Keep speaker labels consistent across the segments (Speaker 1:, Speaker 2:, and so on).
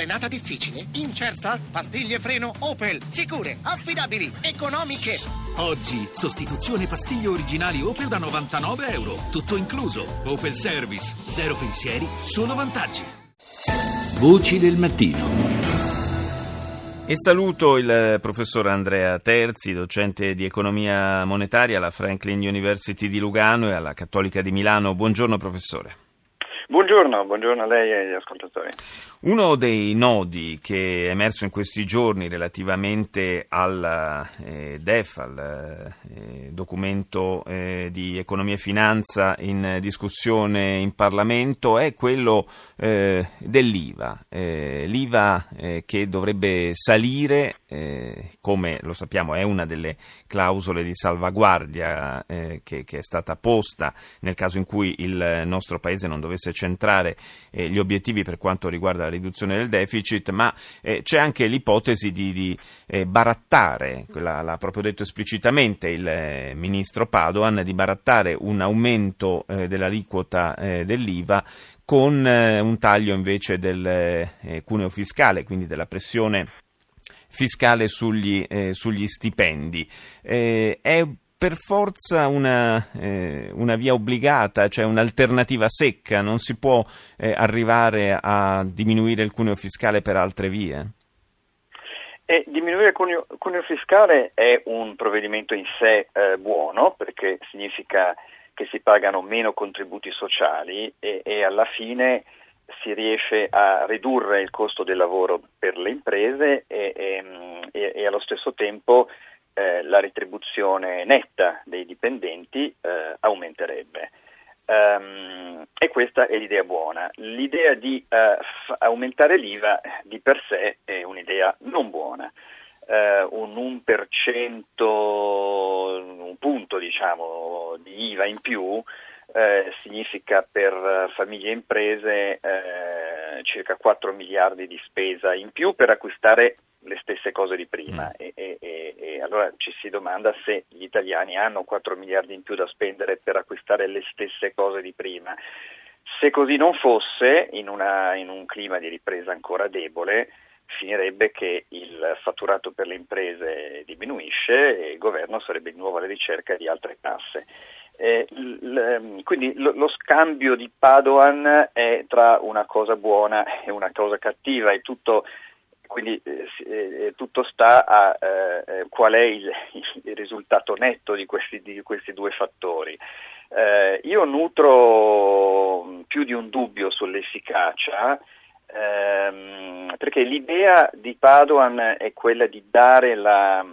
Speaker 1: Frenata difficile? Incerta? Pastiglie freno Opel. Sicure, affidabili, economiche.
Speaker 2: Oggi, sostituzione pastiglie originali Opel da 99 euro. Tutto incluso. Opel Service. Zero pensieri, solo vantaggi.
Speaker 3: Voci del mattino.
Speaker 4: E saluto il professor Andrea Terzi, docente di economia monetaria alla Franklin University di Lugano e alla Cattolica di Milano. Buongiorno professore.
Speaker 5: Buongiorno, buongiorno a lei e agli ascoltatori.
Speaker 4: Uno dei nodi che è emerso in questi giorni relativamente al eh, DEF, al eh, documento eh, di economia e finanza in discussione in Parlamento, è quello eh, dell'IVA. Eh, L'IVA eh, che dovrebbe salire, come lo sappiamo, è una delle clausole di salvaguardia che, che, è stata posta nel caso in cui il nostro Paese non dovesse centrare gli obiettivi per quanto riguarda la riduzione del deficit, ma eh, c'è anche l'ipotesi di, di eh, barattare, l'ha proprio detto esplicitamente il eh, ministro Padoan, di barattare un aumento eh, dell'aliquota eh, dell'IVA con eh, un taglio invece del cuneo fiscale, quindi della pressione fiscale sugli, sugli stipendi. è per forza una, eh, una, via obbligata, cioè un'alternativa secca, non si può eh, arrivare a diminuire il cuneo fiscale per altre vie?
Speaker 5: E diminuire il cuneo, cuneo, fiscale è un provvedimento in sé eh, buono perché significa che si pagano meno contributi sociali e, e alla fine si riesce a ridurre il costo del lavoro per le imprese e, e, e allo stesso tempo eh, la retribuzione netta dei dipendenti eh, aumenterebbe. Um, e questa è l'idea buona. L'idea di uh, f- aumentare l'IVA di per sé è un'idea non buona. Uh, un 1%, un punto diciamo, di IVA in più uh, significa per famiglie e imprese circa 4 miliardi di spesa in più per acquistare le stesse cose di prima mm. e, e, e, e, allora ci si domanda se gli italiani hanno 4 miliardi in più da spendere per acquistare le stesse cose di prima. Se così non fosse, in, una, in un clima di ripresa ancora debole, finirebbe che il fatturato per le imprese diminuisce e il governo sarebbe di nuovo alla ricerca di altre tasse. Eh, l, quindi lo, lo, scambio di Padoan è tra una cosa buona e una cosa cattiva, è tutto quindi eh, eh, tutto sta a eh, eh, qual è il, il, risultato netto di questi, di questi due fattori. Eh, io nutro più di un dubbio sull'efficacia ehm, perché l'idea di Padoan è quella di dare la,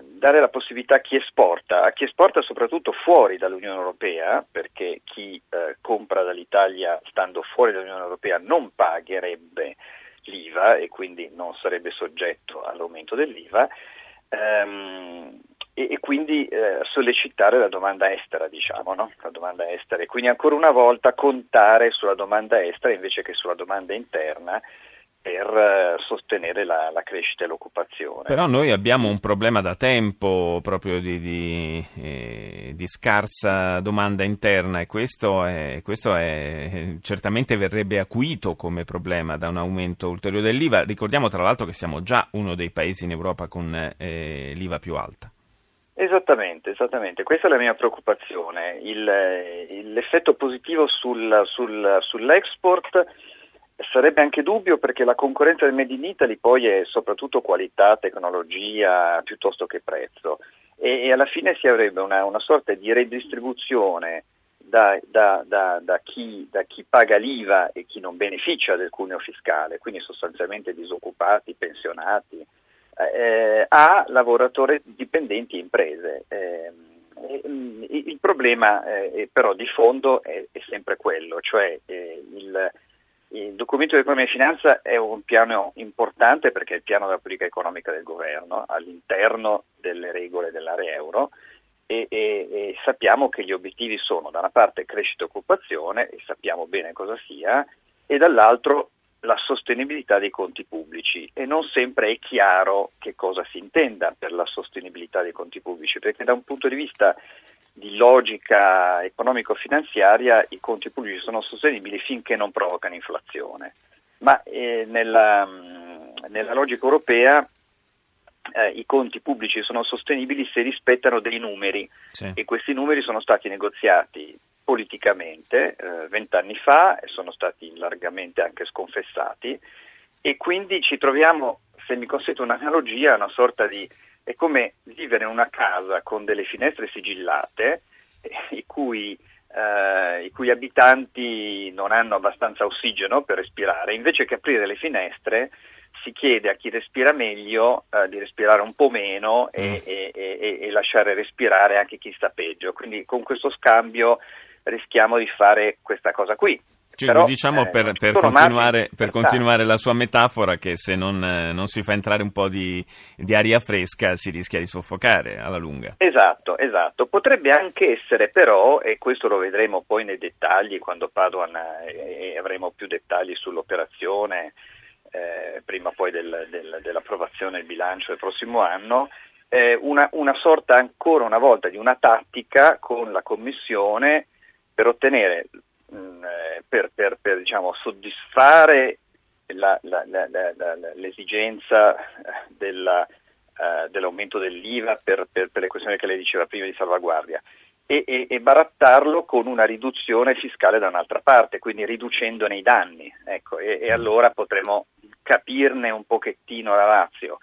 Speaker 5: dare la possibilità a chi esporta, a chi esporta soprattutto fuori dall'Unione Europea, perché chi eh, compra dall'Italia stando fuori dall'Unione Europea non pagherebbe l'IVA e quindi non sarebbe soggetto all'aumento dell'IVA ehm, e, e, quindi eh, sollecitare la domanda estera, diciamo, no? la domanda estera e quindi ancora una volta contare sulla domanda estera invece che sulla domanda interna per eh, sostenere la, la, crescita e l'occupazione.
Speaker 4: Però noi abbiamo un problema da tempo proprio di, di, eh, di scarsa domanda interna e questo, è, questo è, certamente verrebbe acuito come problema da un aumento ulteriore dell'IVA. Ricordiamo tra l'altro che siamo già uno dei paesi in Europa con eh, l'IVA più alta.
Speaker 5: Esattamente, esattamente, questa è la mia preoccupazione. Il, l'effetto positivo sul, sul, sull'export Sarebbe anche dubbio perché la concorrenza del Made in Italy poi è soprattutto qualità, tecnologia piuttosto che prezzo e, e alla fine si avrebbe una, una sorta di redistribuzione da, da, da, chi, da chi paga l'IVA e chi non beneficia del cuneo fiscale, quindi sostanzialmente disoccupati, pensionati, eh, a lavoratori dipendenti e imprese. Eh, il problema eh, però di fondo è, è sempre quello, cioè eh, il, il documento di economia e finanza è un piano importante perché è il piano della politica economica del governo all'interno delle regole dell'area euro e, e, e sappiamo che gli obiettivi sono da una parte crescita e occupazione e sappiamo bene cosa sia e dall'altro la sostenibilità dei conti pubblici. E non sempre è chiaro che cosa si intenda per la sostenibilità dei conti pubblici perché da un punto di vista di logica economico-finanziaria i conti pubblici sono sostenibili finché non provocano inflazione. ma eh, nella, nella, logica europea eh, i conti pubblici sono sostenibili se rispettano dei numeri sì. e questi numeri sono stati negoziati politicamente eh, vent'anni fa e sono stati largamente anche sconfessati e quindi ci troviamo, se mi consente un'analogia, una sorta di è come vivere in una casa con delle finestre sigillate eh, i cui, eh, i cui abitanti non hanno abbastanza ossigeno per respirare, invece che aprire le finestre si chiede a chi respira meglio eh, di respirare un po' meno e, mm. e, e, e, lasciare respirare anche chi sta peggio. Quindi con questo scambio rischiamo di fare questa cosa qui.
Speaker 4: Cioè, Però, diciamo eh, per, per, continuare, per, continuare, la sua metafora che se non, eh, non si fa entrare un po' di, di, aria fresca si rischia di soffocare alla lunga.
Speaker 5: Esatto, esatto. Potrebbe anche essere però, e questo lo vedremo poi nei dettagli quando Padoan eh, avremo più dettagli sull'operazione, eh, prima poi del, del, dell'approvazione del bilancio del prossimo anno, eh, una, una sorta ancora una volta di una tattica con la Commissione per ottenere, mm, eh, per, per, per diciamo, soddisfare la, la, la, l'esigenza della, uh, dell'aumento dell'IVA per, per, le questioni che lei diceva prima di salvaguardia e, e, e, barattarlo con una riduzione fiscale da un'altra parte, quindi riducendone i danni. Ecco, e, e allora potremo capirne un pochettino la razio.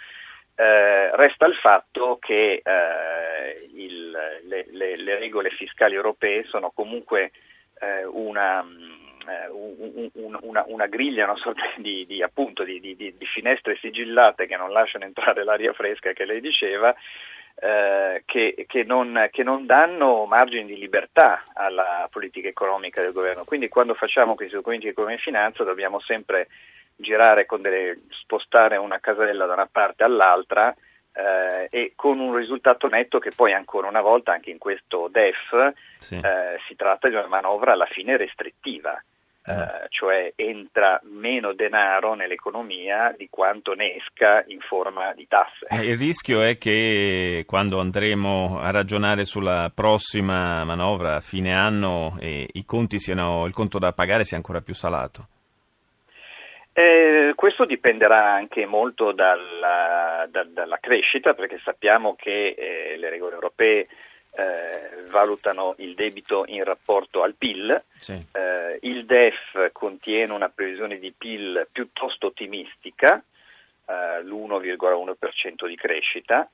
Speaker 5: Eh, resta il fatto che eh, il, le, le, le, regole fiscali europee sono comunque eh, una, eh, un, un, una, una, griglia, una sorta di, di, appunto, di, di, finestre sigillate che non lasciano entrare l'aria fresca che lei diceva, eh, che, che, non, che, non, danno margini di libertà alla politica economica del governo. Quindi quando facciamo questi documenti di economia e finanza dobbiamo sempre girare con delle, spostare una casella da una parte all'altra eh, e con un risultato netto che poi ancora una volta anche in questo DEF sì. eh, si tratta di una manovra alla fine restrittiva. Eh, mm. cioè entra meno denaro nell'economia di quanto ne esca in forma di tasse.
Speaker 4: Eh, il rischio è che quando andremo a ragionare sulla prossima manovra a fine anno i conti siano, il conto da pagare sia ancora più salato.
Speaker 5: Eh, questo dipenderà anche molto dalla, da, dalla crescita, perché sappiamo che eh, le regole europee eh, valutano il debito in rapporto al PIL. Sì. Eh, il DEF contiene una previsione di PIL piuttosto ottimistica, eh, l'1,1% di crescita.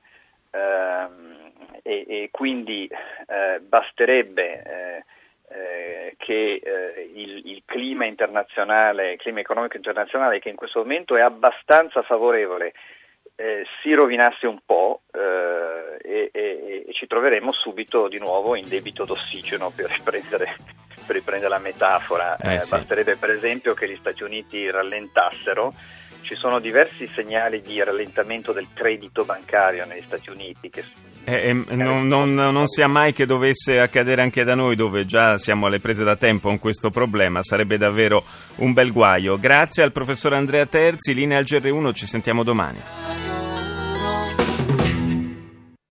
Speaker 5: Ehm, e, e, quindi eh, basterebbe eh, che eh, il, il, clima internazionale, il clima economico internazionale che in questo momento è abbastanza favorevole, si rovinasse un po' e, e, ci troveremo subito di nuovo in debito d'ossigeno per riprendere, per riprendere la metafora. Eh, sì. Basterebbe per esempio che gli Stati Uniti rallentassero ci sono diversi segnali di rallentamento del credito bancario negli Stati Uniti. Che,
Speaker 4: eh, eh, non, non, non, sia mai che dovesse accadere anche da noi, dove già siamo alle prese da tempo con questo problema, sarebbe davvero un bel guaio. Grazie al professor Andrea Terzi, linea al GR1, ci sentiamo domani.